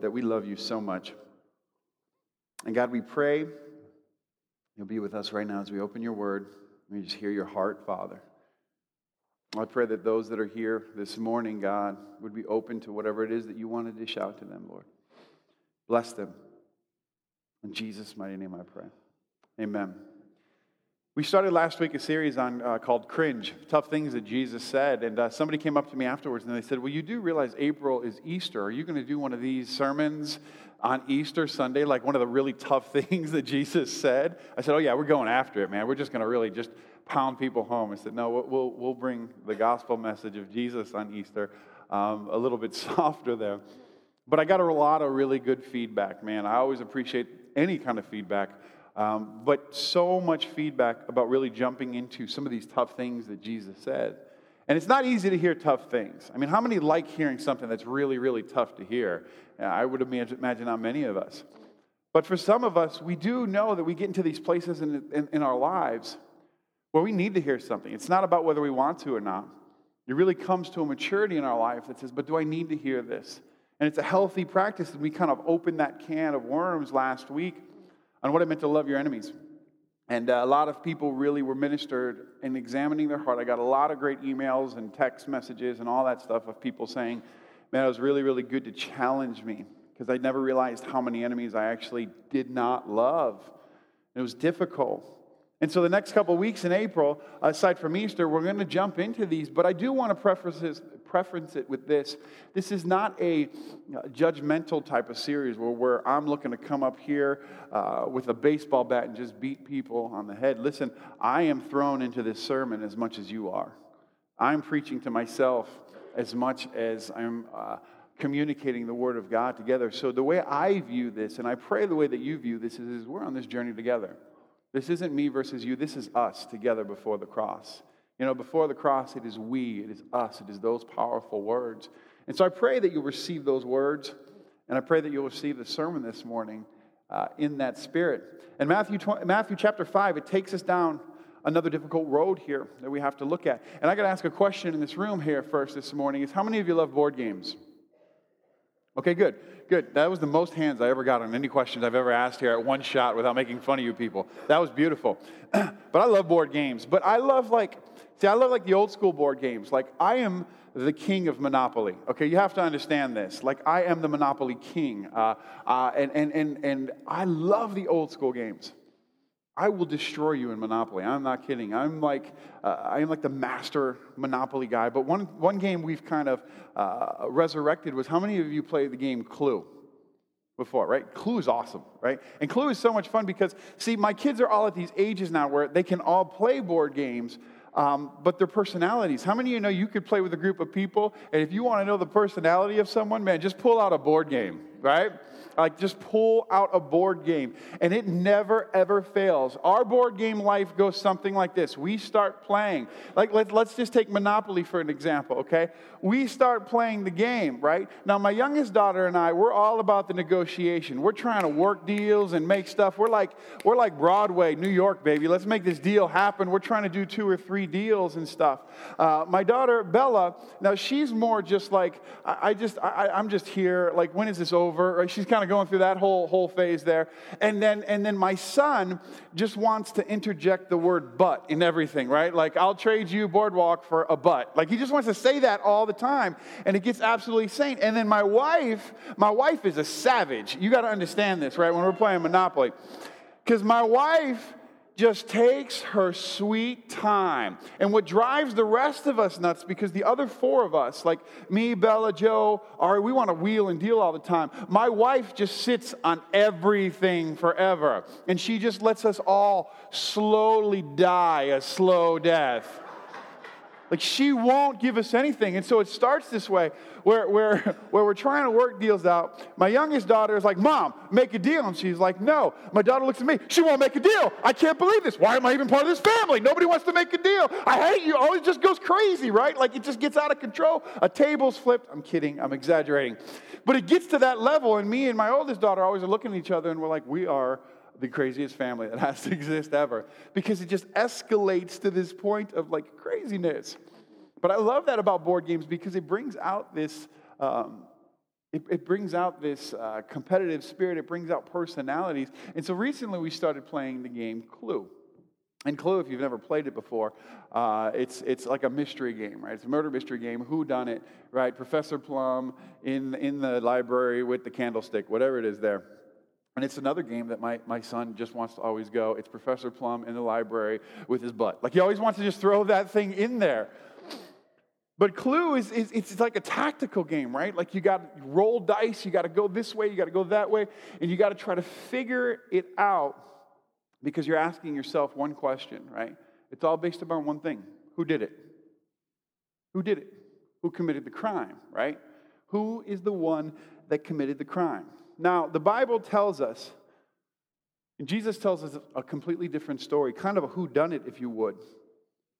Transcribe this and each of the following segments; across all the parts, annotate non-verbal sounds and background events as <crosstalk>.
that we love you so much. And God, we pray you'll be with us right now as we open your word. We just hear your heart, Father. I pray that those that are here this morning, God, would be open to whatever it is that you want to dish out to them, Lord. Bless them. In Jesus' mighty name I pray. Amen. We started last week a series on uh, called Cringe, tough things that Jesus said. And uh, somebody came up to me afterwards and they said, Well, you do realize April is Easter. Are you going to do one of these sermons on Easter Sunday, like one of the really tough <laughs> things that Jesus said? I said, Oh, yeah, we're going after it, man. We're just going to really just pound people home. I said, No, we'll, we'll bring the gospel message of Jesus on Easter um, a little bit <laughs> softer there. But I got a lot of really good feedback, man. I always appreciate any kind of feedback. Um, but so much feedback about really jumping into some of these tough things that Jesus said. And it's not easy to hear tough things. I mean, how many like hearing something that's really, really tough to hear? I would imagine not many of us. But for some of us, we do know that we get into these places in, in, in our lives where we need to hear something. It's not about whether we want to or not. It really comes to a maturity in our life that says, but do I need to hear this? And it's a healthy practice. And we kind of opened that can of worms last week on what it meant to love your enemies. And uh, a lot of people really were ministered in examining their heart. I got a lot of great emails and text messages and all that stuff of people saying, man, it was really, really good to challenge me because I never realized how many enemies I actually did not love. It was difficult. And so the next couple weeks in April, aside from Easter, we're going to jump into these. But I do want to preface, preference it with this. This is not a judgmental type of series where, where I'm looking to come up here uh, with a baseball bat and just beat people on the head. Listen, I am thrown into this sermon as much as you are. I'm preaching to myself as much as I'm uh, communicating the Word of God together. So the way I view this, and I pray the way that you view this, is, is we're on this journey together. This isn't me versus you. This is us together before the cross. You know, before the cross, it is we, it is us, it is those powerful words. And so I pray that you'll receive those words, and I pray that you'll receive the sermon this morning uh, in that spirit. And Matthew, 20, Matthew chapter 5, it takes us down another difficult road here that we have to look at. And I got to ask a question in this room here first this morning is how many of you love board games? Okay, good. Good. That was the most hands I ever got on any questions I've ever asked here at one shot without making fun of you people. That was beautiful. <clears throat> but I love board games. But I love like, see, I love like the old school board games. Like, I am the king of Monopoly. Okay, you have to understand this. Like, I am the Monopoly king. Uh, uh, and, and, and, and I love the old school games. I will destroy you in Monopoly. I'm not kidding. I'm like, uh, I am like the master Monopoly guy. But one, one game we've kind of uh, resurrected was how many of you played the game Clue? before, right? Clue is awesome, right? And Clue is so much fun because, see, my kids are all at these ages now where they can all play board games, um, but their personalities. How many of you know you could play with a group of people, and if you want to know the personality of someone, man, just pull out a board game, right? Like just pull out a board game, and it never ever fails. Our board game life goes something like this: we start playing. Like let, let's just take Monopoly for an example, okay? We start playing the game, right? Now, my youngest daughter and I, we're all about the negotiation. We're trying to work deals and make stuff. We're like we're like Broadway, New York, baby. Let's make this deal happen. We're trying to do two or three deals and stuff. Uh, my daughter Bella, now she's more just like I, I just I, I'm just here. Like when is this over? Right? She's kind kind of going through that whole, whole phase there. And then, and then my son just wants to interject the word but in everything, right? Like, I'll trade you boardwalk for a butt. Like, he just wants to say that all the time. And it gets absolutely insane. And then my wife, my wife is a savage. You got to understand this, right? When we're playing Monopoly. Because my wife just takes her sweet time. And what drives the rest of us nuts, because the other four of us, like me, Bella, Joe, Ari, we want to wheel and deal all the time. My wife just sits on everything forever. And she just lets us all slowly die a slow death. Like she won't give us anything. And so it starts this way where, where, <laughs> where we're trying to work deals out. My youngest daughter is like, Mom, make a deal. And she's like, No. My daughter looks at me, she won't make a deal. I can't believe this. Why am I even part of this family? Nobody wants to make a deal. I hate you. Oh, it just goes crazy, right? Like it just gets out of control. A table's flipped. I'm kidding, I'm exaggerating. But it gets to that level, and me and my oldest daughter always are looking at each other and we're like, We are the craziest family that <laughs> has to exist ever because it just escalates to this point of like craziness. But I love that about board games because it brings out this, um, It, it brings out this uh, competitive spirit, it brings out personalities. And so recently we started playing the game Clue. And Clue, if you've never played it before, uh, it's, it's like a mystery game, right? It's a murder mystery game. Who done it, right? Professor Plum in, in the library with the candlestick, whatever it is there. And it's another game that my, my son just wants to always go. It's Professor Plum in the library with his butt. Like he always wants to just throw that thing in there. But Clue is, is it's like a tactical game, right? Like you got to roll dice, you got to go this way, you got to go that way, and you got to try to figure it out because you're asking yourself one question, right? It's all based upon one thing who did it? Who did it? Who committed the crime, right? Who is the one that committed the crime? Now, the Bible tells us, and Jesus tells us a completely different story, kind of a who done it, if you would.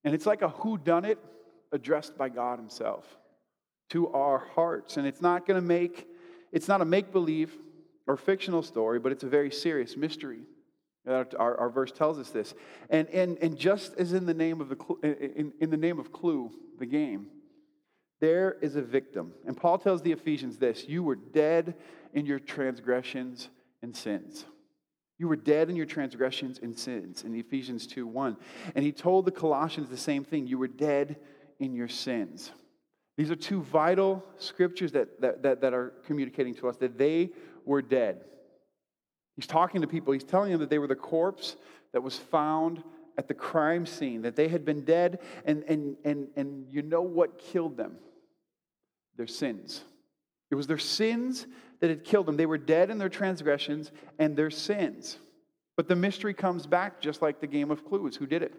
And it's like a who done it addressed by God Himself to our hearts. And it's not going to make, it's not a make believe or fictional story, but it's a very serious mystery. Our, our, verse tells us this. And, and, and just as in the name of the in, in the name of Clue, the game, there is a victim. And Paul tells the Ephesians this you were dead in your transgressions and sins. You were dead in your transgressions and sins in Ephesians 2 1. And he told the Colossians the same thing you were dead in your sins. These are two vital scriptures that, that, that, that are communicating to us that they were dead. He's talking to people, he's telling them that they were the corpse that was found at the crime scene, that they had been dead, and, and, and, and you know what killed them? Their sins. It was their sins that had killed them. They were dead in their transgressions and their sins. But the mystery comes back just like the game of clues. Who did it?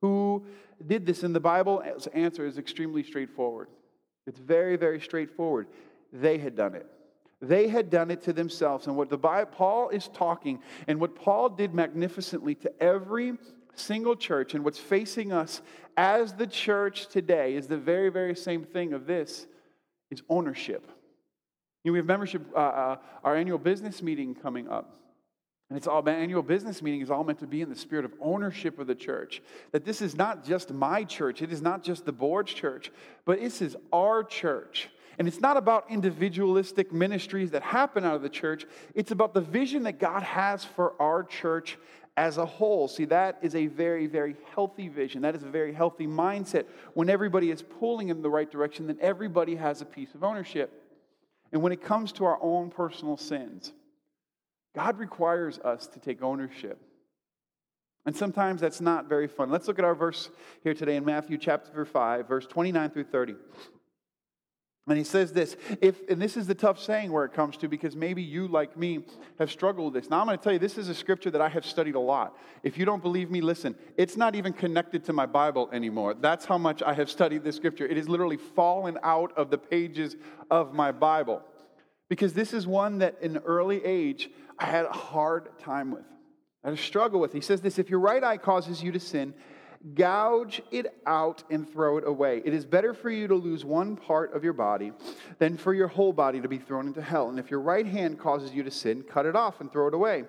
Who did this? And the Bible's answer is extremely straightforward. It's very, very straightforward. They had done it. They had done it to themselves. And what the Bible, Paul is talking, and what Paul did magnificently to every single church, and what's facing us as the church today is the very, very same thing of this is ownership. You know, we have membership, uh, uh, our annual business meeting coming up. And it's all annual business meeting is all meant to be in the spirit of ownership of the church. That this is not just my church, it is not just the board's church, but this is our church. And it's not about individualistic ministries that happen out of the church, it's about the vision that God has for our church as a whole. See, that is a very, very healthy vision. That is a very healthy mindset. When everybody is pulling in the right direction, then everybody has a piece of ownership. And when it comes to our own personal sins, God requires us to take ownership. And sometimes that's not very fun. Let's look at our verse here today in Matthew chapter 5, verse 29 through 30. And he says this, if, and this is the tough saying where it comes to because maybe you, like me, have struggled with this. Now, I'm going to tell you, this is a scripture that I have studied a lot. If you don't believe me, listen. It's not even connected to my Bible anymore. That's how much I have studied this scripture. It has literally fallen out of the pages of my Bible. Because this is one that in early age I had a hard time with. I had a struggle with. He says this if your right eye causes you to sin, gouge it out and throw it away. It is better for you to lose one part of your body than for your whole body to be thrown into hell. And if your right hand causes you to sin, cut it off and throw it away.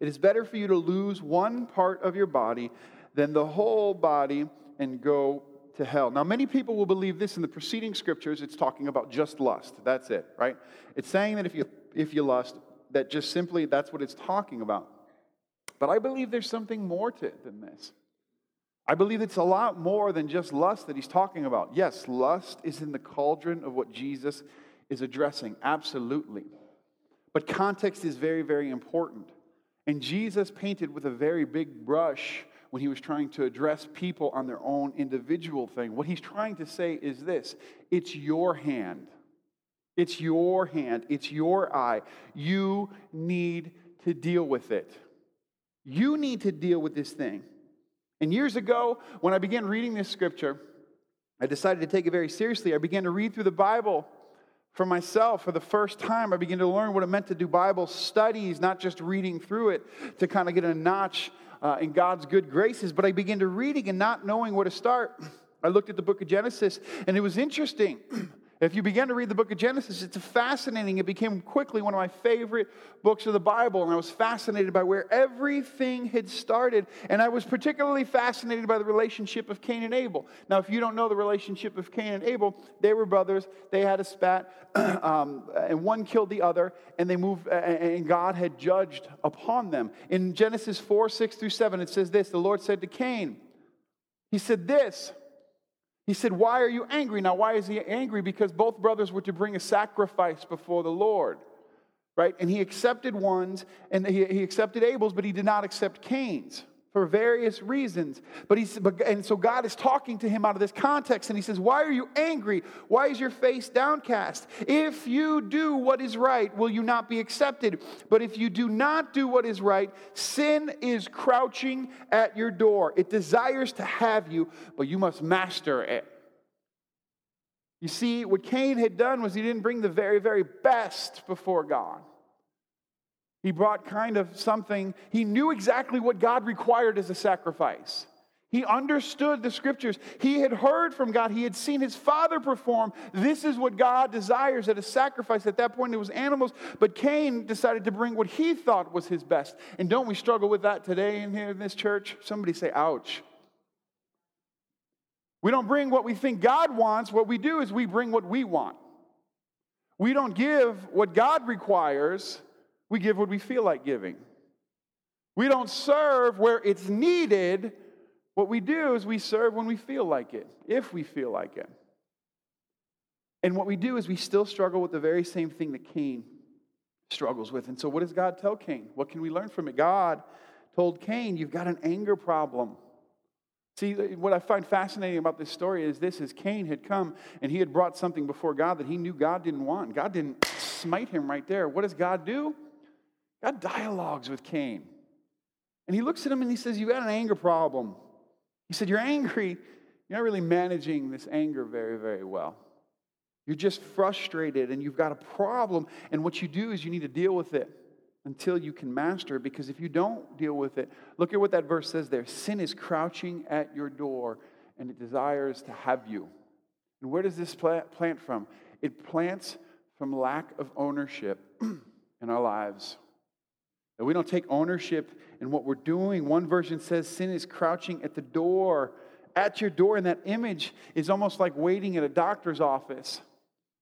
It is better for you to lose one part of your body than the whole body and go to hell. Now, many people will believe this in the preceding scriptures. It's talking about just lust. That's it, right? It's saying that if you if you lust, that just simply that's what it's talking about. But I believe there's something more to it than this. I believe it's a lot more than just lust that he's talking about. Yes, lust is in the cauldron of what Jesus is addressing, absolutely. But context is very, very important. And Jesus painted with a very big brush when he was trying to address people on their own individual thing. What he's trying to say is this it's your hand. It's your hand. It's your eye. You need to deal with it. You need to deal with this thing. And years ago, when I began reading this scripture, I decided to take it very seriously. I began to read through the Bible for myself for the first time. I began to learn what it meant to do Bible studies, not just reading through it to kind of get a notch uh, in God's good graces, but I began to reading and not knowing where to start. <clears throat> I looked at the book of Genesis, and it was interesting. <clears throat> If you begin to read the book of Genesis, it's fascinating. It became quickly one of my favorite books of the Bible, and I was fascinated by where everything had started. And I was particularly fascinated by the relationship of Cain and Abel. Now, if you don't know the relationship of Cain and Abel, they were brothers. They had a spat, <clears throat> um, and one killed the other, and they moved, and God had judged upon them. In Genesis 4 6 through 7, it says this The Lord said to Cain, He said, This. He said, Why are you angry? Now, why is he angry? Because both brothers were to bring a sacrifice before the Lord, right? And he accepted one's, and he, he accepted Abel's, but he did not accept Cain's for various reasons. But he's, and so God is talking to him out of this context, and he says, Why are you angry? Why is your face downcast? If you do what is right, will you not be accepted? But if you do not do what is right, sin is crouching at your door. It desires to have you, but you must master it. You see, what Cain had done was he didn't bring the very, very best before God. He brought kind of something, he knew exactly what God required as a sacrifice. He understood the scriptures. He had heard from God. He had seen his father perform. This is what God desires at a sacrifice. At that point, it was animals. But Cain decided to bring what he thought was his best. And don't we struggle with that today in here in this church? Somebody say, ouch. We don't bring what we think God wants. What we do is we bring what we want. We don't give what God requires we give what we feel like giving. We don't serve where it's needed. What we do is we serve when we feel like it, if we feel like it. And what we do is we still struggle with the very same thing that Cain struggles with. And so, what does God tell Cain? What can we learn from it? God told Cain, You've got an anger problem. See, what I find fascinating about this story is this is Cain had come and he had brought something before God that he knew God didn't want. God didn't smite him right there. What does God do? God dialogues with Cain. And he looks at him and he says, You got an anger problem. He said, You're angry. You're not really managing this anger very, very well. You're just frustrated and you've got a problem. And what you do is you need to deal with it until you can master it. Because if you don't deal with it, look at what that verse says there sin is crouching at your door and it desires to have you. And where does this plant from? It plants from lack of ownership <clears throat> in our lives that we don't take ownership in what we're doing. One version says sin is crouching at the door, at your door, and that image is almost like waiting at a doctor's office.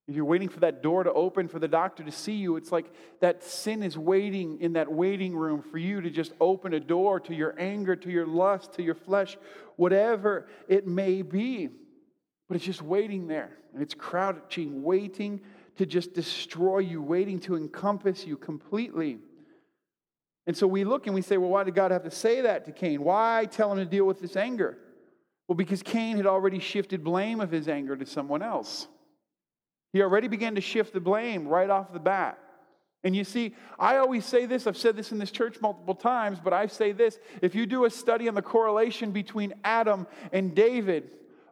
If you're waiting for that door to open for the doctor to see you, it's like that sin is waiting in that waiting room for you to just open a door to your anger, to your lust, to your flesh, whatever it may be. But it's just waiting there, and it's crouching, waiting to just destroy you, waiting to encompass you completely. And so we look and we say, well, why did God have to say that to Cain? Why tell him to deal with this anger? Well, because Cain had already shifted blame of his anger to someone else. He already began to shift the blame right off the bat. And you see, I always say this, I've said this in this church multiple times, but I say this if you do a study on the correlation between Adam and David,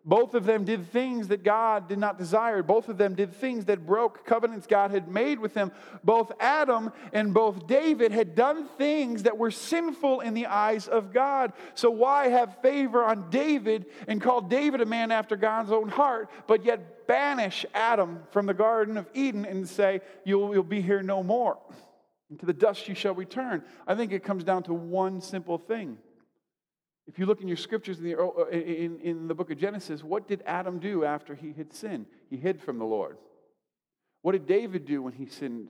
both of them did things that God did not desire. Both of them did things that broke covenants God had made with them. Both Adam and both David had done things that were sinful in the eyes of God. So, why have favor on David and call David a man after God's own heart, but yet banish Adam from the Garden of Eden and say, You'll, you'll be here no more? And to the dust you shall return. I think it comes down to one simple thing if you look in your scriptures in the, uh, in, in the book of Genesis, what did Adam do after he had sinned? He hid from the Lord. What did David do when he sinned?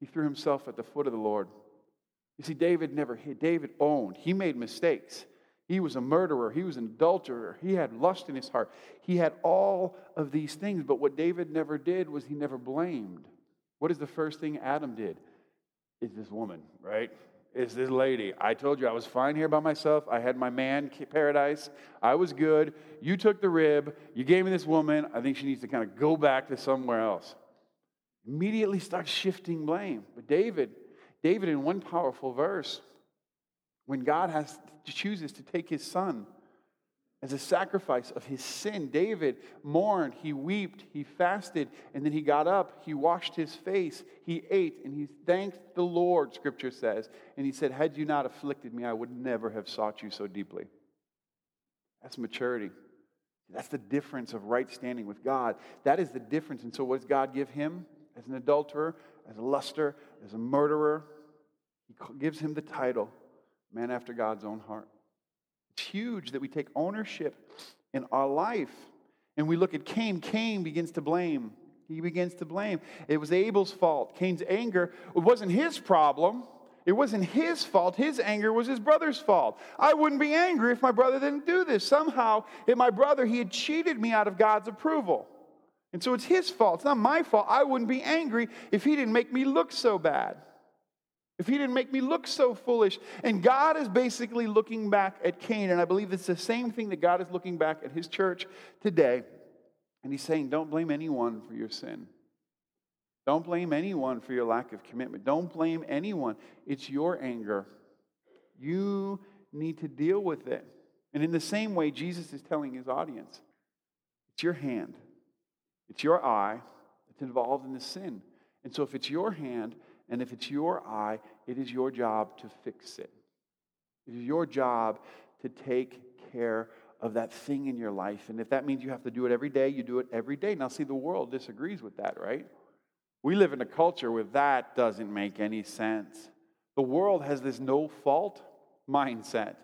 He threw himself at the foot of the Lord. You see, David never hid. David owned. He made mistakes. He was a murderer. He was an adulterer. He had lust in his heart. He had all of these things. But what David never did was he never blamed. What is the first thing Adam did? Is this woman, right? Is this lady. I told you I was fine here by myself. I had my man paradise. I was good. You took the rib. You gave me this woman. I think she needs to kind of go back to somewhere else. Immediately starts shifting blame. But David, David, in one powerful verse, when God has chooses to take his son as a sacrifice of his sin. David mourned, he wept, he fasted, and then he got up, he washed his face, he ate, and he thanked the Lord, scripture says. And he said, Had you not afflicted me, I would never have sought you so deeply. That's maturity. That's the difference of right standing with God. That is the difference. And so, what does God give him as an adulterer, as a luster, as a murderer? He gives him the title, man after God's own heart. It's huge that we take ownership in our life. And we look at Cain. Cain begins to blame. He begins to blame. It was Abel's fault. Cain's anger, it wasn't his problem. It wasn't his fault. His anger was his brother's fault. I wouldn't be angry if my brother didn't do this. Somehow, if my brother, he had cheated me out of God's approval. And so it's his fault. It's not my fault. I wouldn't be angry if he didn't make me look so bad. If he didn't make me look so foolish. And God is basically looking back at Cain. And I believe it's the same thing that God is looking back at his church today. And he's saying, don't blame anyone for your sin. Don't blame anyone for your lack of commitment. Don't blame anyone. It's your anger. You need to deal with it. And in the same way, Jesus is telling his audience it's your hand, it's your eye that's involved in the sin. And so if it's your hand and if it's your eye, it is your job to fix it. It is your job to take care of that thing in your life. And if that means you have to do it every day, you do it every day. Now, see, the world disagrees with that, right? We live in a culture where that doesn't make any sense. The world has this no fault mindset.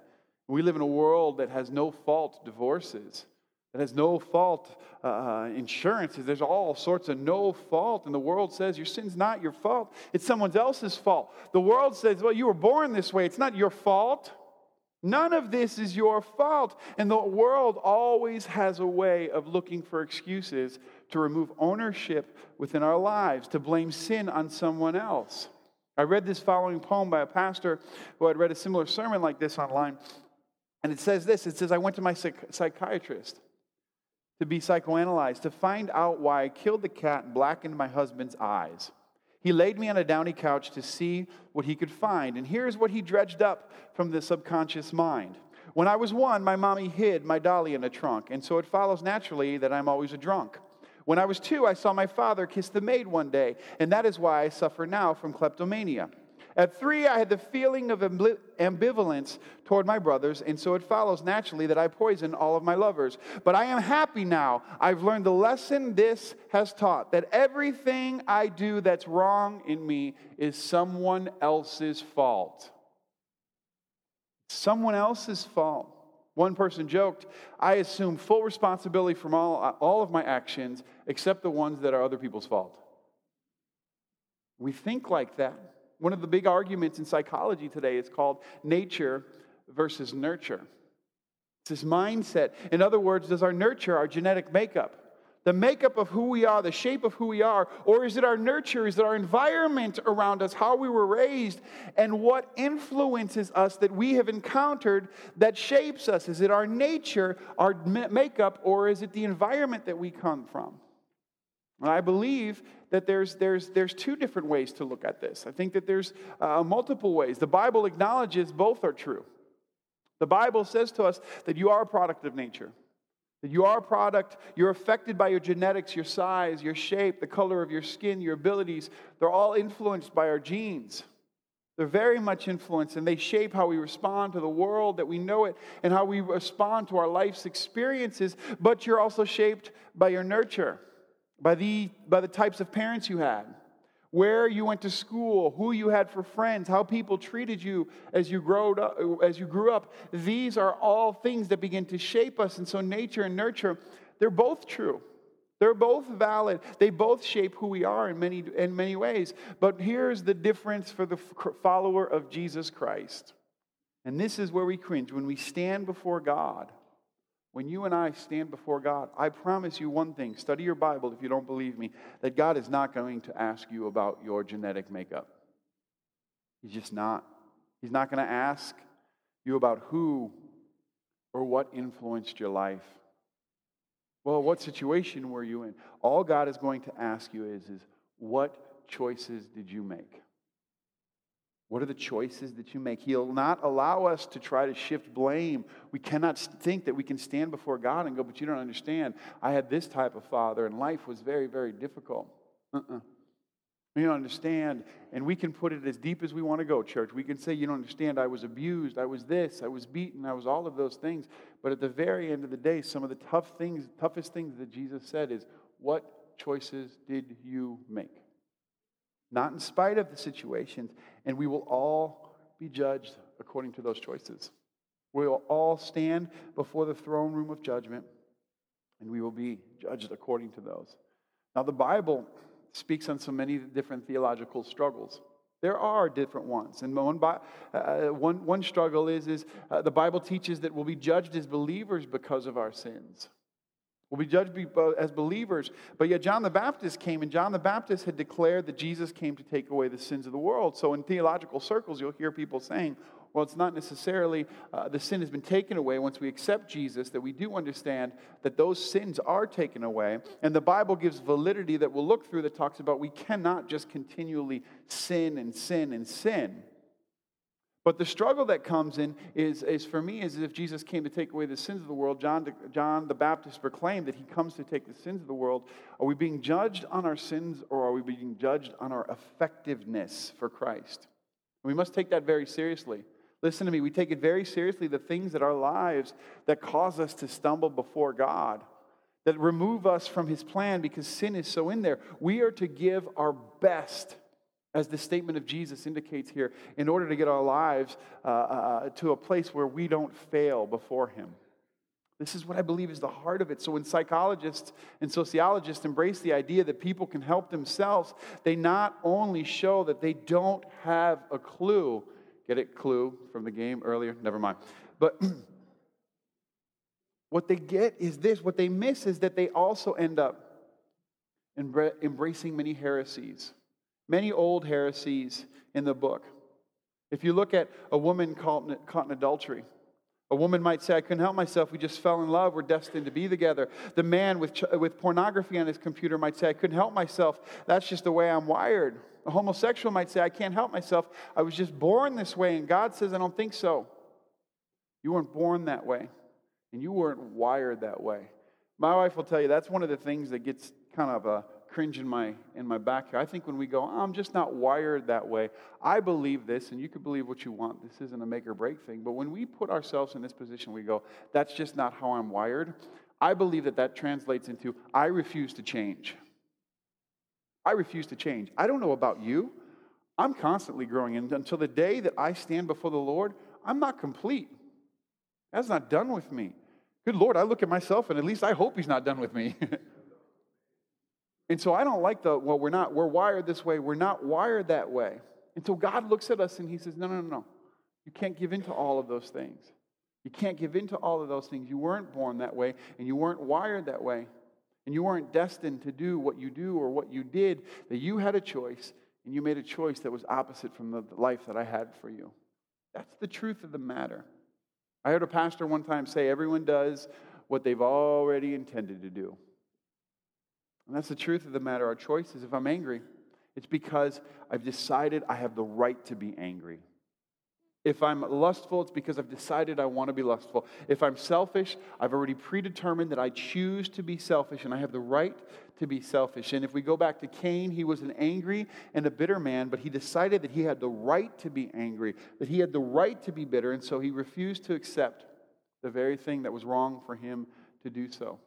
We live in a world that has no fault divorces, that has no fault uh, uh, insurances. There's all sorts of no fault. And the world says your sin's not your fault, it's someone else's fault. The world says, well, you were born this way, it's not your fault. None of this is your fault. And the world always has a way of looking for excuses to remove ownership within our lives, to blame sin on someone else. I read this following poem by a pastor who had read a similar sermon like this online. And it says this it says, I went to my psych- psychiatrist to be psychoanalyzed to find out why I killed the cat and blackened my husband's eyes. He laid me on a downy couch to see what he could find. And here's what he dredged up from the subconscious mind. When I was one, my mommy hid my dolly in a trunk, and so it follows naturally that I'm always a drunk. When I was two, I saw my father kiss the maid one day, and that is why I suffer now from kleptomania. At three, I had the feeling of ambivalence toward my brothers, and so it follows naturally that I poison all of my lovers. But I am happy now. I've learned the lesson this has taught that everything I do that's wrong in me is someone else's fault. Someone else's fault. One person joked, I assume full responsibility for all, all of my actions except the ones that are other people's fault. We think like that. One of the big arguments in psychology today is called nature versus nurture. It's this mindset. In other words, does our nurture our genetic makeup? the makeup of who we are, the shape of who we are? Or is it our nurture? Is it our environment around us, how we were raised, and what influences us that we have encountered that shapes us? Is it our nature, our makeup, or is it the environment that we come from? I believe that there's, there's, there's two different ways to look at this. I think that there's uh, multiple ways. The Bible acknowledges both are true. The Bible says to us that you are a product of nature. That you are a product, you're affected by your genetics, your size, your shape, the color of your skin, your abilities. They're all influenced by our genes. They're very much influenced, and they shape how we respond to the world that we know it and how we respond to our life's experiences. But you're also shaped by your nurture, by the, by the types of parents you had, where you went to school, who you had for friends, how people treated you as you, growed up, as you grew up. These are all things that begin to shape us. And so, nature and nurture, they're both true. They're both valid. They both shape who we are in many, in many ways. But here's the difference for the follower of Jesus Christ. And this is where we cringe when we stand before God when you and I stand before God, I promise you one thing study your Bible if you don't believe me, that God is not going to ask you about your genetic makeup. He's just not. He's not going to ask you about who or what influenced your life. Well, what situation were you in? All God is going to ask you is, is what choices did you make? What are the choices that you make? He'll not allow us to try to shift blame. We cannot think that we can stand before God and go, but you don't understand. I had this type of father, and life was very, very difficult. Uh-uh. You don't understand. And we can put it as deep as we want to go, church. We can say, You don't understand. I was abused. I was this. I was beaten. I was all of those things. But at the very end of the day, some of the tough things, toughest things that Jesus said is, What choices did you make? Not in spite of the situations. And we will all be judged according to those choices. We will all stand before the throne room of judgment, and we will be judged according to those. Now, the Bible speaks on so many different theological struggles. There are different ones. And one, uh, one, one struggle is, is uh, the Bible teaches that we'll be judged as believers because of our sins. We'll be judged uh, as believers. But yet, John the Baptist came, and John the Baptist had declared that Jesus came to take away the sins of the world. So, in theological circles, you'll hear people saying, well, it's not necessarily uh, the sin has been taken away once we accept Jesus, that we do understand that those sins are taken away. And the Bible gives validity that we'll look through that talks about we cannot just continually sin and sin and sin. But the struggle that comes in is, is for me, is if Jesus came to take away the sins of the world. John, John the Baptist proclaimed that he comes to take the sins of the world. Are we being judged on our sins or are we being judged on our effectiveness for Christ? We must take that very seriously. Listen to me, we take it very seriously the things that our lives that cause us to stumble before God, that remove us from His plan because sin is so in there. We are to give our best, as the statement of Jesus indicates here, in order to get our lives uh, uh, to a place where we don't fail before Him. This is what I believe is the heart of it. So, when psychologists and sociologists embrace the idea that people can help themselves, they not only show that they don't have a clue, Get it? Clue from the game earlier? Never mind. But <clears throat> what they get is this what they miss is that they also end up embracing many heresies, many old heresies in the book. If you look at a woman caught in adultery, a woman might say, I couldn't help myself. We just fell in love. We're destined to be together. The man with, with pornography on his computer might say, I couldn't help myself. That's just the way I'm wired. A homosexual might say, I can't help myself. I was just born this way. And God says, I don't think so. You weren't born that way, and you weren't wired that way. My wife will tell you that's one of the things that gets kind of a cringe in my in my back here. I think when we go, oh, I'm just not wired that way. I believe this, and you can believe what you want. This isn't a make or break thing. But when we put ourselves in this position, we go, that's just not how I'm wired. I believe that that translates into I refuse to change. I refuse to change. I don't know about you. I'm constantly growing, and until the day that I stand before the Lord, I'm not complete. That's not done with me. Good Lord, I look at myself, and at least I hope He's not done with me. <laughs> And so I don't like the, well, we're not, we're wired this way. We're not wired that way. And so God looks at us and he says, no, no, no, no. You can't give in to all of those things. You can't give in to all of those things. You weren't born that way and you weren't wired that way. And you weren't destined to do what you do or what you did, that you had a choice and you made a choice that was opposite from the life that I had for you. That's the truth of the matter. I heard a pastor one time say, everyone does what they've already intended to do. And that's the truth of the matter. Our choice is if I'm angry, it's because I've decided I have the right to be angry. If I'm lustful, it's because I've decided I want to be lustful. If I'm selfish, I've already predetermined that I choose to be selfish and I have the right to be selfish. And if we go back to Cain, he was an angry and a bitter man, but he decided that he had the right to be angry, that he had the right to be bitter, and so he refused to accept the very thing that was wrong for him to do so.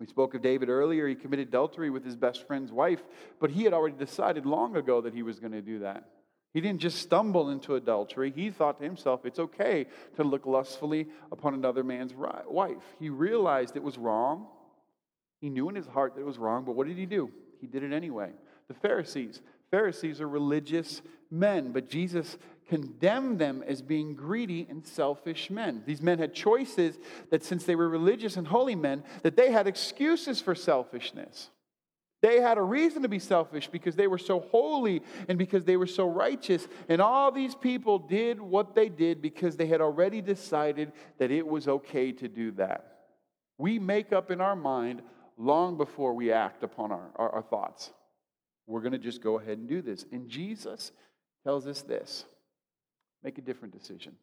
We spoke of David earlier. He committed adultery with his best friend's wife, but he had already decided long ago that he was going to do that. He didn't just stumble into adultery. He thought to himself, it's okay to look lustfully upon another man's wife. He realized it was wrong. He knew in his heart that it was wrong, but what did he do? He did it anyway. The Pharisees. Pharisees are religious men, but Jesus condemned them as being greedy and selfish men. These men had choices that since they were religious and holy men, that they had excuses for selfishness. They had a reason to be selfish because they were so holy and because they were so righteous. And all these people did what they did because they had already decided that it was okay to do that. We make up in our mind long before we act upon our, our, our thoughts. We're going to just go ahead and do this. And Jesus tells us this Make a different decision.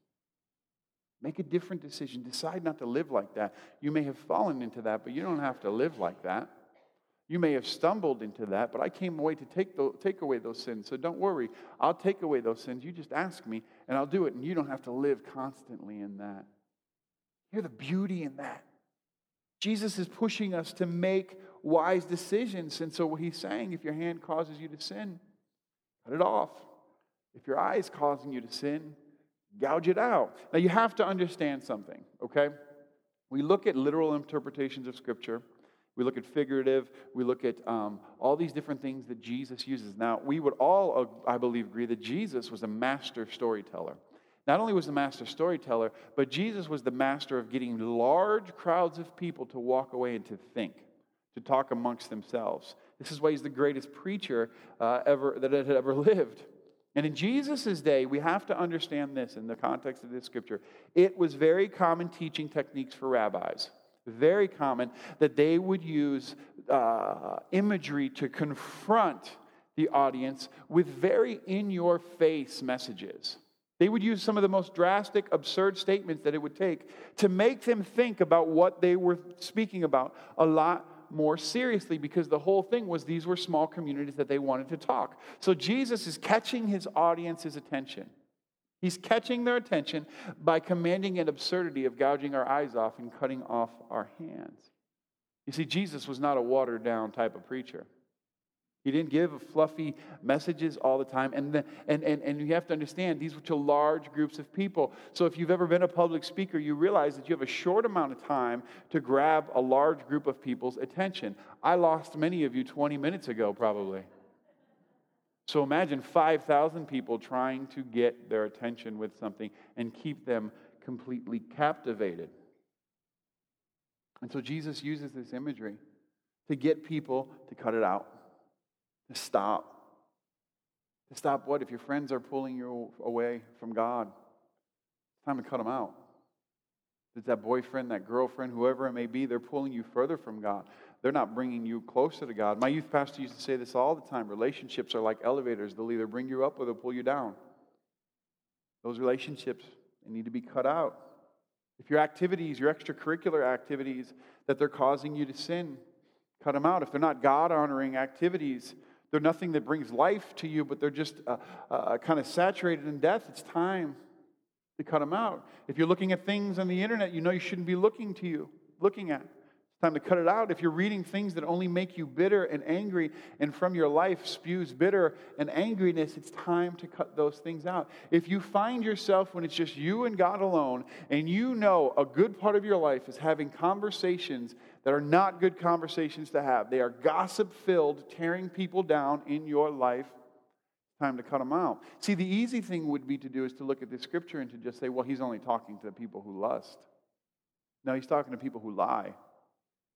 Make a different decision. Decide not to live like that. You may have fallen into that, but you don't have to live like that. You may have stumbled into that, but I came away to take, the, take away those sins. So don't worry. I'll take away those sins. You just ask me, and I'll do it. And you don't have to live constantly in that. Hear the beauty in that. Jesus is pushing us to make wise decisions. And so what he's saying if your hand causes you to sin, cut it off. If your eye is causing you to sin, gouge it out. Now you have to understand something, okay? We look at literal interpretations of Scripture. We look at figurative. We look at um, all these different things that Jesus uses. Now, we would all, uh, I believe, agree that Jesus was a master storyteller. Not only was the master storyteller, but Jesus was the master of getting large crowds of people to walk away and to think, to talk amongst themselves. This is why he's the greatest preacher uh, ever that had ever <laughs> lived. And in Jesus' day, we have to understand this in the context of this scripture. It was very common teaching techniques for rabbis very common that they would use uh, imagery to confront the audience with very in your face messages. They would use some of the most drastic, absurd statements that it would take to make them think about what they were speaking about a lot more seriously because the whole thing was these were small communities that they wanted to talk. So Jesus is catching his audience's attention. He's catching their attention by commanding an absurdity of gouging our eyes off and cutting off our hands. You see, Jesus was not a watered down type of preacher. He didn't give fluffy messages all the time. And, the, and, and, and you have to understand, these were to large groups of people. So if you've ever been a public speaker, you realize that you have a short amount of time to grab a large group of people's attention. I lost many of you 20 minutes ago, probably. So imagine 5,000 people trying to get their attention with something and keep them completely captivated. And so Jesus uses this imagery to get people to cut it out, to stop. To stop what? If your friends are pulling you away from God, it's time to cut them out. It's that boyfriend, that girlfriend, whoever it may be, they're pulling you further from God. They're not bringing you closer to God. My youth pastor used to say this all the time relationships are like elevators, they'll either bring you up or they'll pull you down. Those relationships need to be cut out. If your activities, your extracurricular activities, that they're causing you to sin, cut them out. If they're not God honoring activities, they're nothing that brings life to you, but they're just uh, uh, kind of saturated in death, it's time to cut them out. If you're looking at things on the internet you know you shouldn't be looking to you, looking at, It's time to cut it out. If you're reading things that only make you bitter and angry and from your life spews bitter and angriness, it's time to cut those things out. If you find yourself when it's just you and God alone, and you know a good part of your life is having conversations that are not good conversations to have, they are gossip filled, tearing people down in your life. Time to cut them out. See, the easy thing would be to do is to look at the scripture and to just say, well, he's only talking to the people who lust. No, he's talking to people who lie.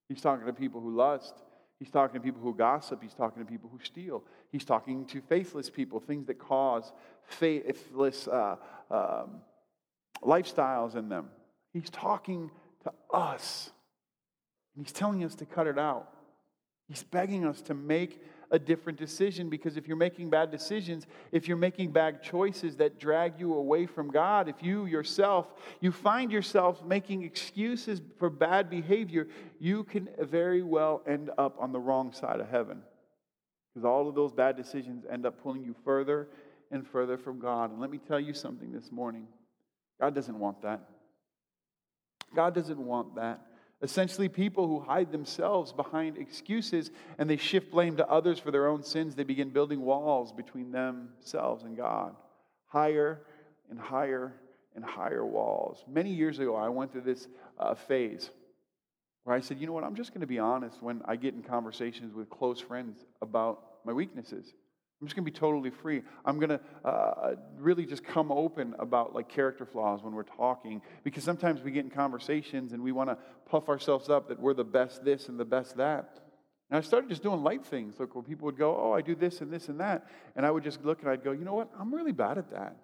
He's talking to people who lust. He's talking to people who gossip. He's talking to people who steal. He's talking to faithless people, things that cause faithless uh, um, lifestyles in them. He's talking to us. And he's telling us to cut it out. He's begging us to make a different decision because if you're making bad decisions, if you're making bad choices that drag you away from God, if you yourself, you find yourself making excuses for bad behavior, you can very well end up on the wrong side of heaven. Because all of those bad decisions end up pulling you further and further from God. And let me tell you something this morning God doesn't want that. God doesn't want that. Essentially, people who hide themselves behind excuses and they shift blame to others for their own sins, they begin building walls between themselves and God. Higher and higher and higher walls. Many years ago, I went through this uh, phase where I said, you know what, I'm just going to be honest when I get in conversations with close friends about my weaknesses. I'm just going to be totally free. I'm going to uh, really just come open about like character flaws when we're talking because sometimes we get in conversations and we want to puff ourselves up that we're the best this and the best that. And I started just doing light things. Look, where people would go, "Oh, I do this and this and that," and I would just look and I'd go, "You know what? I'm really bad at that."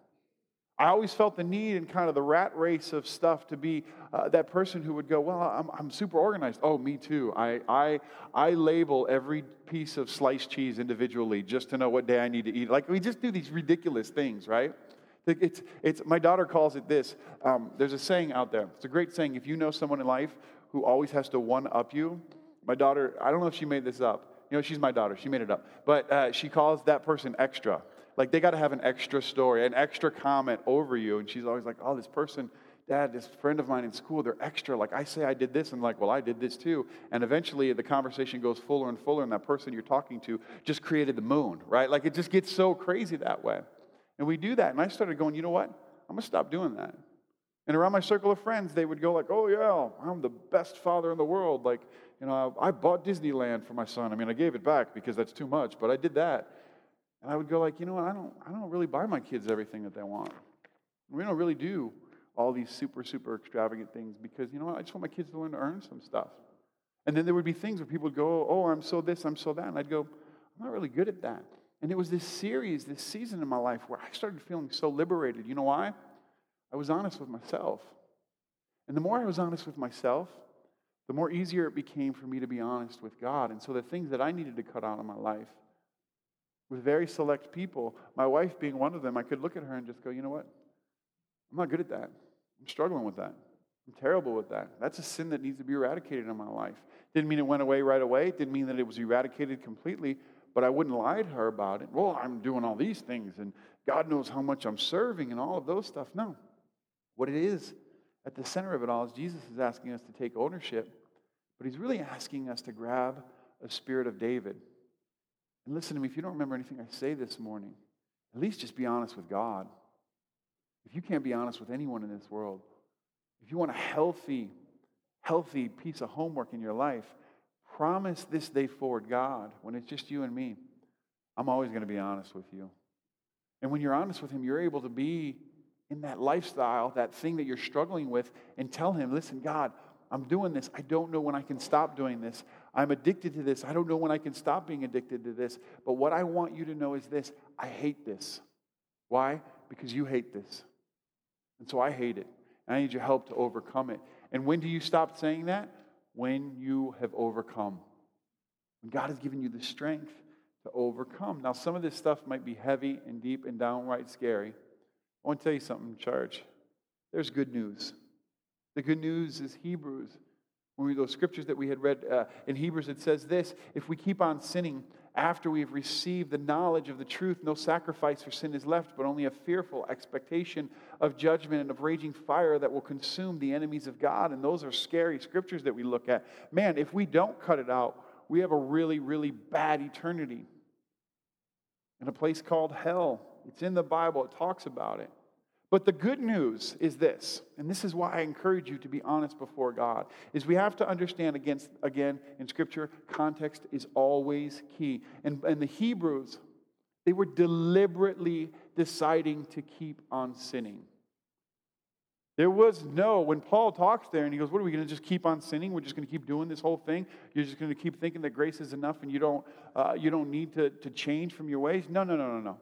I always felt the need and kind of the rat race of stuff to be uh, that person who would go, Well, I'm, I'm super organized. Oh, me too. I, I, I label every piece of sliced cheese individually just to know what day I need to eat. Like, we just do these ridiculous things, right? It's, it's, my daughter calls it this. Um, there's a saying out there. It's a great saying. If you know someone in life who always has to one up you, my daughter, I don't know if she made this up. You know, she's my daughter. She made it up. But uh, she calls that person extra. Like they got to have an extra story, an extra comment over you. And she's always like, oh, this person, dad, this friend of mine in school, they're extra. Like I say I did this, and like, well, I did this too. And eventually the conversation goes fuller and fuller, and that person you're talking to just created the moon, right? Like it just gets so crazy that way. And we do that. And I started going, you know what? I'm going to stop doing that. And around my circle of friends, they would go like, "Oh yeah, I'm the best father in the world." Like, you know, I bought Disneyland for my son. I mean, I gave it back because that's too much, but I did that. And I would go like, you know what? I don't, I don't really buy my kids everything that they want. We don't really do all these super, super extravagant things because you know what? I just want my kids to learn to earn some stuff. And then there would be things where people would go, "Oh, I'm so this, I'm so that," and I'd go, "I'm not really good at that." And it was this series, this season in my life where I started feeling so liberated. You know why? I was honest with myself. And the more I was honest with myself, the more easier it became for me to be honest with God. And so the things that I needed to cut out of my life, with very select people, my wife being one of them, I could look at her and just go, you know what? I'm not good at that. I'm struggling with that. I'm terrible with that. That's a sin that needs to be eradicated in my life. Didn't mean it went away right away. Didn't mean that it was eradicated completely, but I wouldn't lie to her about it. Well, I'm doing all these things, and God knows how much I'm serving and all of those stuff. No. What it is at the center of it all is Jesus is asking us to take ownership, but he's really asking us to grab a spirit of David. And listen to me, if you don't remember anything I say this morning, at least just be honest with God. If you can't be honest with anyone in this world, if you want a healthy, healthy piece of homework in your life, promise this day forward, God, when it's just you and me, I'm always going to be honest with you. And when you're honest with Him, you're able to be in that lifestyle, that thing that you're struggling with, and tell Him, listen, God, I'm doing this. I don't know when I can stop doing this. I'm addicted to this. I don't know when I can stop being addicted to this. But what I want you to know is this I hate this. Why? Because you hate this. And so I hate it. And I need your help to overcome it. And when do you stop saying that? When you have overcome. When God has given you the strength to overcome. Now, some of this stuff might be heavy and deep and downright scary. I want to tell you something, church. There's good news. The good news is Hebrews. Those scriptures that we had read uh, in Hebrews, it says this: If we keep on sinning after we've received the knowledge of the truth, no sacrifice for sin is left, but only a fearful expectation of judgment and of raging fire that will consume the enemies of God. And those are scary scriptures that we look at. Man, if we don't cut it out, we have a really, really bad eternity in a place called hell. It's in the Bible, it talks about it. But the good news is this, and this is why I encourage you to be honest before God, is we have to understand against, again in Scripture, context is always key. And, and the Hebrews, they were deliberately deciding to keep on sinning. There was no, when Paul talks there and he goes, What are we going to just keep on sinning? We're just going to keep doing this whole thing? You're just going to keep thinking that grace is enough and you don't, uh, you don't need to, to change from your ways? No, no, no, no, no.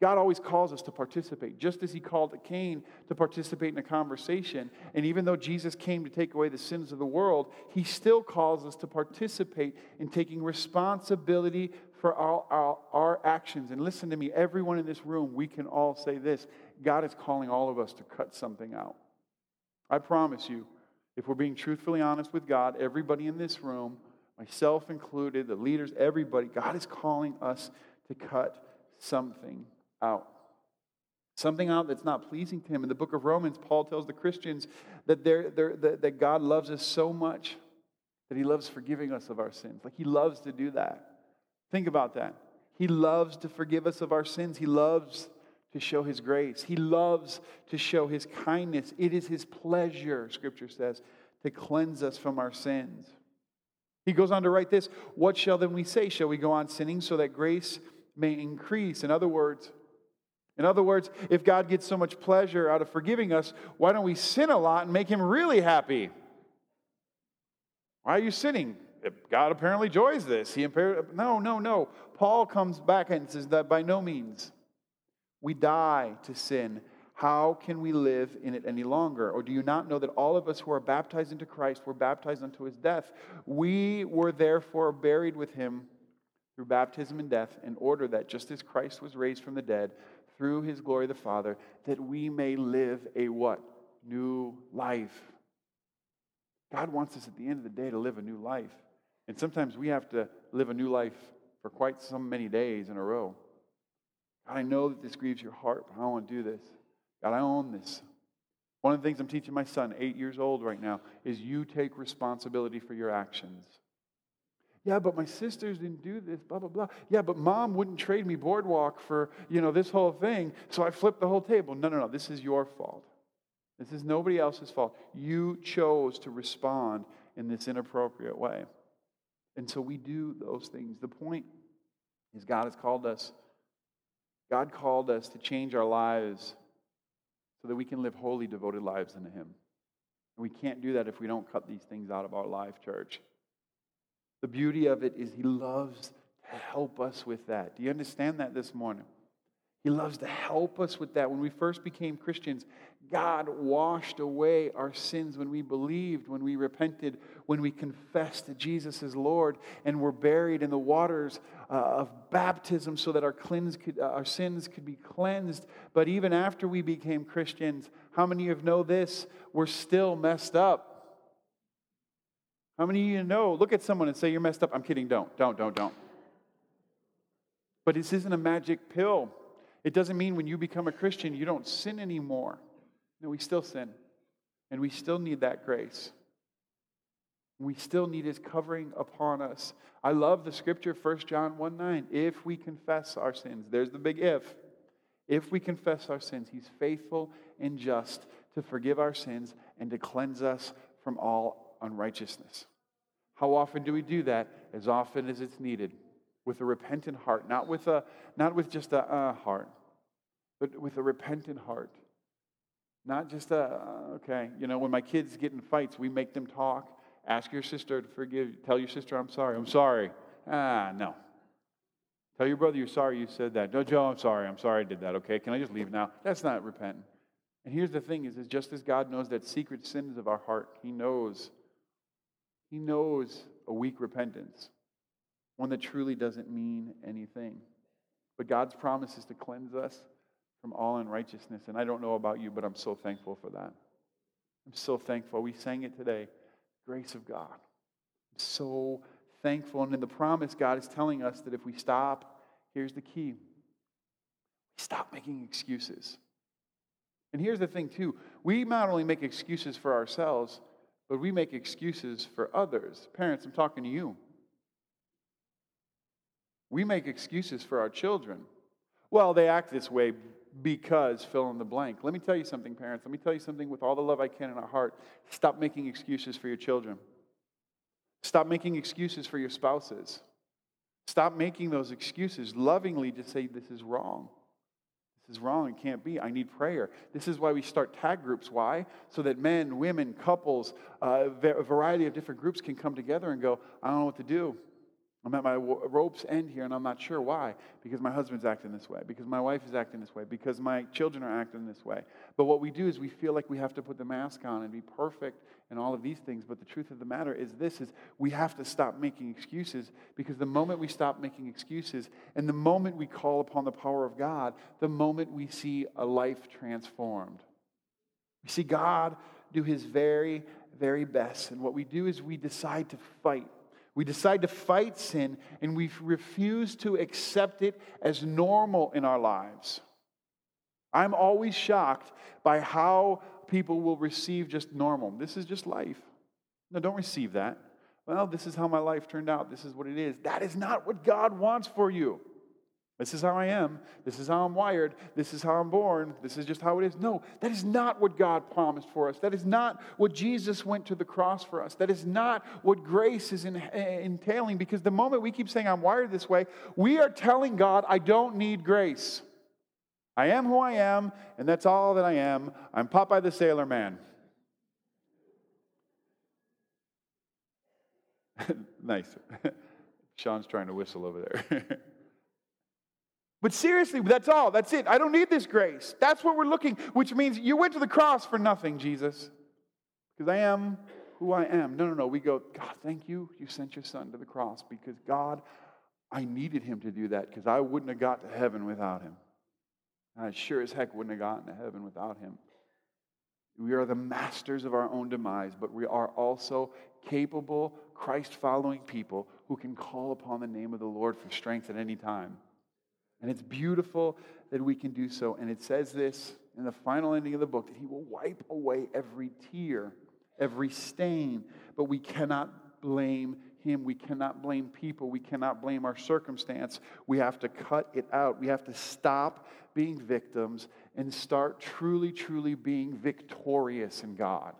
God always calls us to participate, just as he called Cain to participate in a conversation. And even though Jesus came to take away the sins of the world, he still calls us to participate in taking responsibility for our, our, our actions. And listen to me, everyone in this room, we can all say this God is calling all of us to cut something out. I promise you, if we're being truthfully honest with God, everybody in this room, myself included, the leaders, everybody, God is calling us to cut something out. Something out that's not pleasing to him. In the book of Romans, Paul tells the Christians that, they're, they're, that, that God loves us so much that he loves forgiving us of our sins. Like he loves to do that. Think about that. He loves to forgive us of our sins. He loves to show his grace. He loves to show his kindness. It is his pleasure, scripture says, to cleanse us from our sins. He goes on to write this What shall then we say? Shall we go on sinning so that grace may increase? In other words, in other words, if God gets so much pleasure out of forgiving us, why don't we sin a lot and make him really happy? Why are you sinning? God apparently enjoys this. He no, no, no. Paul comes back and says that by no means. We die to sin. How can we live in it any longer? Or do you not know that all of us who are baptized into Christ were baptized unto his death? We were therefore buried with him through baptism and death, in order that just as Christ was raised from the dead through his glory the Father, that we may live a what? New life. God wants us at the end of the day to live a new life. And sometimes we have to live a new life for quite some many days in a row. God, I know that this grieves your heart, but I don't want to do this. God, I own this. One of the things I'm teaching my son, eight years old right now, is you take responsibility for your actions. Yeah, but my sisters didn't do this, blah, blah, blah. Yeah, but mom wouldn't trade me boardwalk for, you know, this whole thing, so I flipped the whole table. No, no, no, this is your fault. This is nobody else's fault. You chose to respond in this inappropriate way. And so we do those things. The point is, God has called us. God called us to change our lives so that we can live holy, devoted lives unto Him. And we can't do that if we don't cut these things out of our life, church. The beauty of it is He loves to help us with that. Do you understand that this morning? He loves to help us with that. When we first became Christians, God washed away our sins when we believed, when we repented, when we confessed that Jesus is Lord, and were buried in the waters uh, of baptism so that our, could, uh, our sins could be cleansed. But even after we became Christians, how many of you know this? We're still messed up. How many of you know? Look at someone and say, You're messed up. I'm kidding. Don't, don't, don't, don't. But this isn't a magic pill. It doesn't mean when you become a Christian, you don't sin anymore. No, we still sin. And we still need that grace. We still need his covering upon us. I love the scripture, 1 John 1 9. If we confess our sins, there's the big if. If we confess our sins, he's faithful and just to forgive our sins and to cleanse us from all unrighteousness. How often do we do that? As often as it's needed with a repentant heart, not with, a, not with just a uh, heart, but with a repentant heart. Not just a, uh, okay, you know, when my kids get in fights, we make them talk. Ask your sister to forgive. Tell your sister, I'm sorry. I'm sorry. Ah, no. Tell your brother you're sorry you said that. No, Joe, I'm sorry. I'm sorry I did that. Okay, can I just leave now? That's not repentant. And here's the thing is, is just as God knows that secret sins of our heart, He knows. He knows a weak repentance one that truly doesn't mean anything. But God's promise is to cleanse us from all unrighteousness. And I don't know about you, but I'm so thankful for that. I'm so thankful. We sang it today grace of God. I'm so thankful. And in the promise, God is telling us that if we stop, here's the key stop making excuses. And here's the thing, too we not only make excuses for ourselves, but we make excuses for others. Parents, I'm talking to you. We make excuses for our children. Well, they act this way because fill in the blank. Let me tell you something, parents. Let me tell you something with all the love I can in our heart. Stop making excuses for your children. Stop making excuses for your spouses. Stop making those excuses lovingly to say, This is wrong. This is wrong. It can't be. I need prayer. This is why we start tag groups. Why? So that men, women, couples, uh, a variety of different groups can come together and go, I don't know what to do. I'm at my rope's end here and I'm not sure why. Because my husband's acting this way, because my wife is acting this way, because my children are acting this way. But what we do is we feel like we have to put the mask on and be perfect and all of these things. But the truth of the matter is this is we have to stop making excuses because the moment we stop making excuses and the moment we call upon the power of God, the moment we see a life transformed. We see God do his very, very best. And what we do is we decide to fight we decide to fight sin and we refuse to accept it as normal in our lives. I'm always shocked by how people will receive just normal. This is just life. No, don't receive that. Well, this is how my life turned out. This is what it is. That is not what God wants for you. This is how I am. This is how I'm wired. This is how I'm born. This is just how it is. No, that is not what God promised for us. That is not what Jesus went to the cross for us. That is not what grace is in, eh, entailing because the moment we keep saying, I'm wired this way, we are telling God, I don't need grace. I am who I am, and that's all that I am. I'm Popeye the Sailor Man. <laughs> nice. <laughs> Sean's trying to whistle over there. <laughs> But seriously, that's all. That's it. I don't need this grace. That's what we're looking, which means you went to the cross for nothing, Jesus. Because I am who I am. No, no, no. We go, God, thank you. You sent your son to the cross because God, I needed him to do that because I wouldn't have got to heaven without him. I sure as heck wouldn't have gotten to heaven without him. We are the masters of our own demise, but we are also capable, Christ following people who can call upon the name of the Lord for strength at any time. And it's beautiful that we can do so. And it says this in the final ending of the book that He will wipe away every tear, every stain, but we cannot blame Him. We cannot blame people. We cannot blame our circumstance. We have to cut it out. We have to stop being victims and start truly, truly being victorious in God.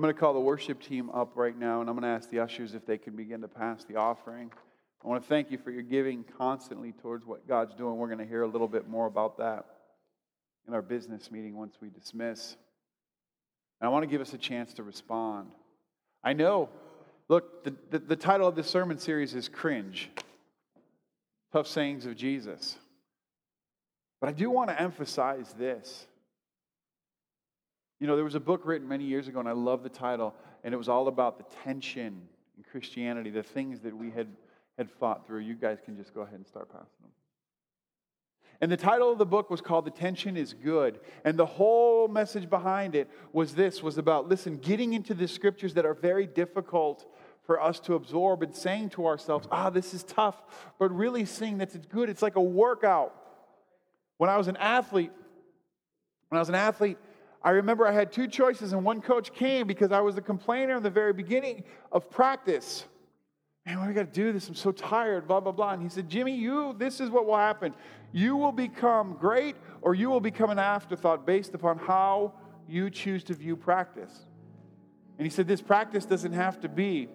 I'm going to call the worship team up right now, and I'm going to ask the ushers if they can begin to pass the offering. I want to thank you for your giving constantly towards what God's doing. We're going to hear a little bit more about that in our business meeting once we dismiss. And I want to give us a chance to respond. I know, look, the, the, the title of this sermon series is Cringe Tough Sayings of Jesus. But I do want to emphasize this you know, there was a book written many years ago, and I love the title, and it was all about the tension in Christianity, the things that we had, had fought through. You guys can just go ahead and start passing them. And the title of the book was called The Tension is Good. And the whole message behind it was this was about, listen, getting into the scriptures that are very difficult for us to absorb and saying to ourselves, ah, this is tough, but really seeing that it's good. It's like a workout. When I was an athlete, when I was an athlete, I remember I had two choices, and one coach came because I was a complainer in the very beginning of practice. Man, what do I got to do this? I'm so tired, blah, blah, blah. And he said, Jimmy, you, this is what will happen. You will become great or you will become an afterthought based upon how you choose to view practice. And he said, This practice doesn't have to be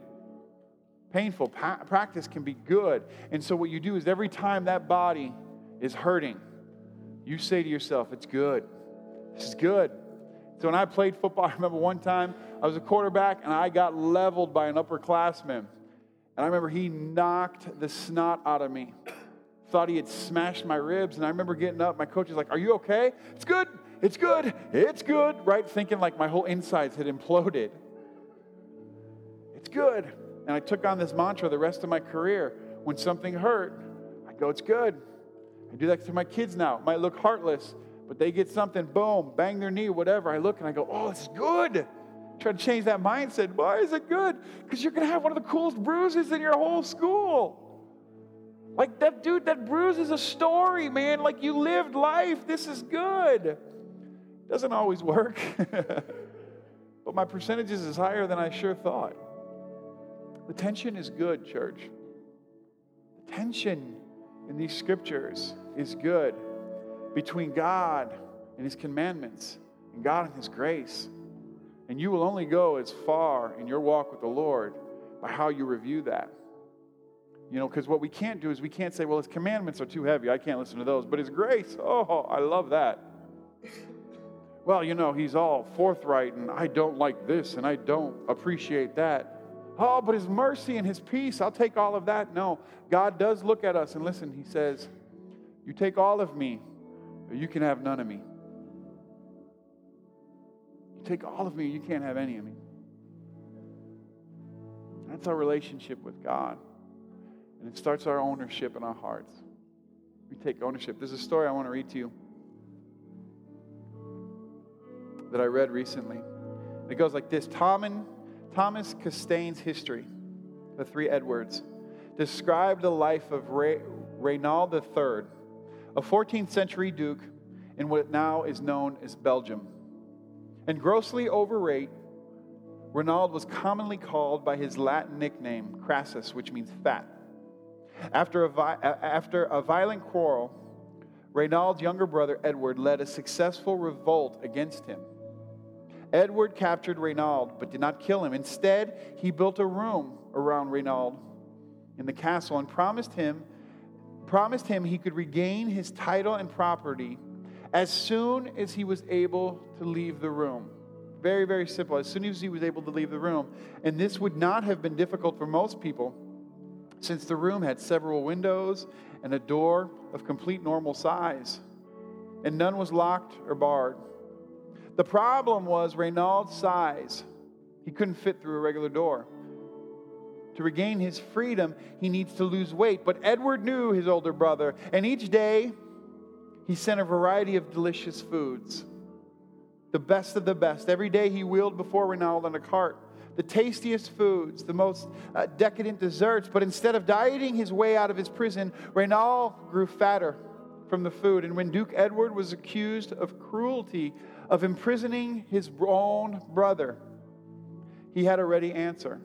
painful, pa- practice can be good. And so, what you do is every time that body is hurting, you say to yourself, It's good. This is good. So when I played football, <laughs> I remember one time I was a quarterback and I got leveled by an upperclassman. And I remember he knocked the snot out of me. Thought he had smashed my ribs. And I remember getting up. My coach was like, Are you okay? It's good. It's good. It's good. Right? Thinking like my whole insides had imploded. It's good. And I took on this mantra the rest of my career. When something hurt, I go, It's good. I do that to my kids now. It might look heartless, but they get something, boom, bang their knee, whatever. I look and I go, oh, it's good. Try to change that mindset. Why is it good? Because you're going to have one of the coolest bruises in your whole school. Like that dude, that bruise is a story, man. Like you lived life. This is good. Doesn't always work. <laughs> but my percentages is higher than I sure thought. The tension is good, church. The tension in these scriptures is good between God and His commandments and God and His grace. And you will only go as far in your walk with the Lord by how you review that. You know, because what we can't do is we can't say, well, His commandments are too heavy. I can't listen to those. But His grace, oh, I love that. Well, you know, He's all forthright and I don't like this and I don't appreciate that. Oh, but His mercy and His peace, I'll take all of that. No, God does look at us and listen, He says, You take all of me or you can have none of me. You take all of me, you can't have any of me. That's our relationship with God. And it starts our ownership in our hearts. We take ownership. There's a story I want to read to you that I read recently. It goes like this Thomas, Costain's history, the three Edwards, described the life of Ray, Reynald III a 14th century duke in what now is known as Belgium. And grossly overrate, Reynald was commonly called by his Latin nickname, Crassus, which means fat. After a, vi- after a violent quarrel, Reynald's younger brother Edward led a successful revolt against him. Edward captured Reynald but did not kill him. Instead, he built a room around Reynald in the castle and promised him promised him he could regain his title and property as soon as he was able to leave the room. Very, very simple. As soon as he was able to leave the room. And this would not have been difficult for most people since the room had several windows and a door of complete normal size, and none was locked or barred. The problem was Reynald's size. He couldn't fit through a regular door. To regain his freedom, he needs to lose weight. But Edward knew his older brother, and each day He sent a variety of delicious foods, the best of the best. Every day he wheeled before Reynald on a cart the tastiest foods, the most uh, decadent desserts. But instead of dieting his way out of his prison, Reynald grew fatter from the food. And when Duke Edward was accused of cruelty, of imprisoning his own brother, he had a ready answer,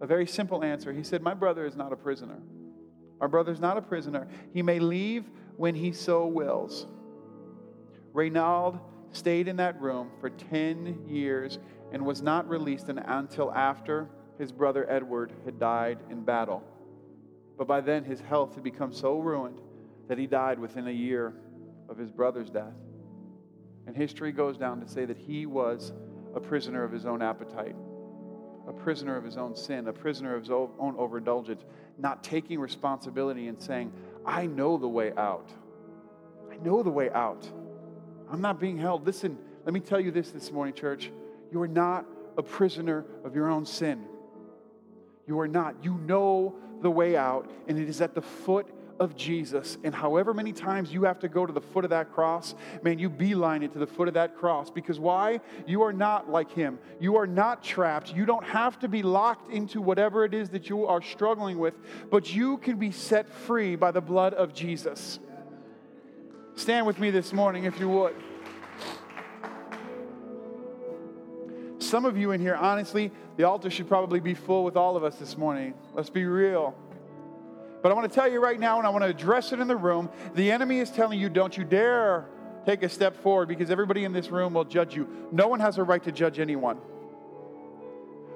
a very simple answer. He said, My brother is not a prisoner. Our brother is not a prisoner. He may leave when he so wills. Reynald stayed in that room for 10 years and was not released until after his brother Edward had died in battle. But by then, his health had become so ruined that he died within a year of his brother's death. And history goes down to say that he was a prisoner of his own appetite, a prisoner of his own sin, a prisoner of his own overindulgence, not taking responsibility and saying, I know the way out. I know the way out. I'm not being held. Listen, let me tell you this this morning, church. You are not a prisoner of your own sin. You are not. You know the way out, and it is at the foot of Jesus. And however many times you have to go to the foot of that cross, man, you beeline it to the foot of that cross. Because why? You are not like him. You are not trapped. You don't have to be locked into whatever it is that you are struggling with, but you can be set free by the blood of Jesus. Stand with me this morning if you would. Some of you in here, honestly, the altar should probably be full with all of us this morning. Let's be real. But I want to tell you right now, and I want to address it in the room the enemy is telling you, don't you dare take a step forward because everybody in this room will judge you. No one has a right to judge anyone.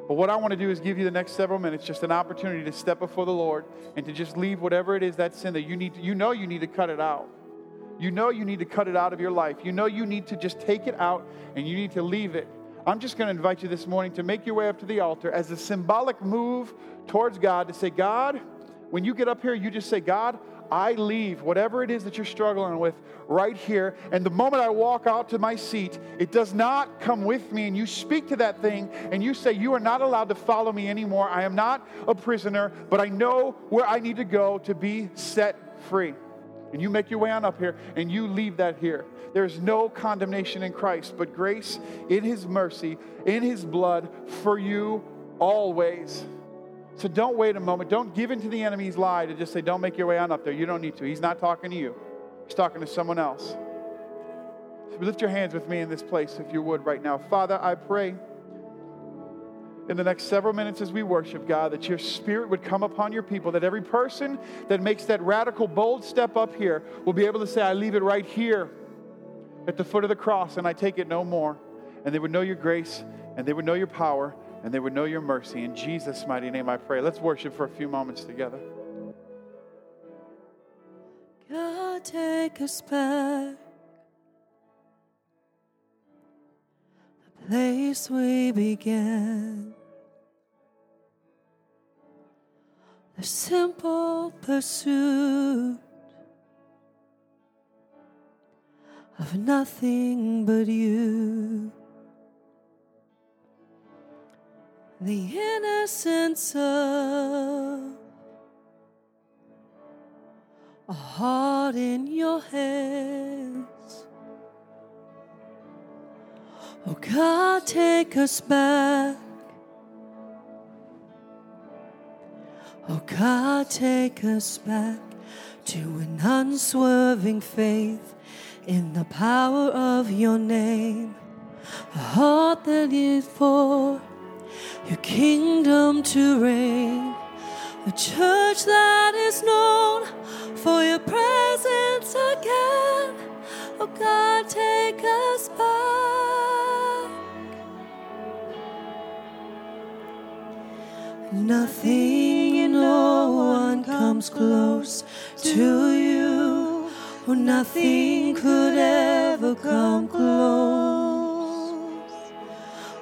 But what I want to do is give you the next several minutes just an opportunity to step before the Lord and to just leave whatever it is that sin that you need to, you know you need to cut it out. You know you need to cut it out of your life. You know you need to just take it out and you need to leave it. I'm just going to invite you this morning to make your way up to the altar as a symbolic move towards God to say, God, when you get up here, you just say, God, I leave whatever it is that you're struggling with right here. And the moment I walk out to my seat, it does not come with me. And you speak to that thing and you say, You are not allowed to follow me anymore. I am not a prisoner, but I know where I need to go to be set free. And you make your way on up here and you leave that here. There's no condemnation in Christ, but grace in His mercy, in His blood for you always. So don't wait a moment. Don't give in to the enemy's lie to just say, don't make your way on up there. You don't need to. He's not talking to you, he's talking to someone else. So lift your hands with me in this place, if you would, right now. Father, I pray in the next several minutes as we worship, God, that your spirit would come upon your people, that every person that makes that radical, bold step up here will be able to say, I leave it right here at the foot of the cross and I take it no more. And they would know your grace and they would know your power and they would know your mercy. In Jesus' mighty name I pray. Let's worship for a few moments together. God, take us back. The place we began. The simple pursuit of nothing but you. The innocence of a heart in your hands. Oh God, take us back. Oh God, take us back to an unswerving faith in the power of your name. A heart that is for your kingdom to reign. A church that is known for your presence again. Oh God, take us back. Nothing and no one comes close to you. Oh, nothing could ever come close.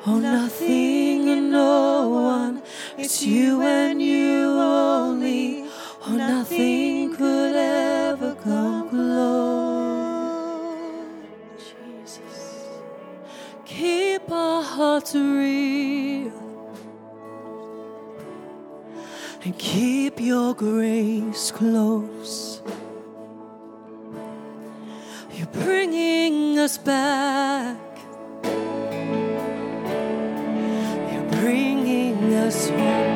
Oh, nothing and no one, it's you and you only. Oh, nothing could ever come close. Jesus, keep our hearts real and keep your grace close. You're bringing us back. Us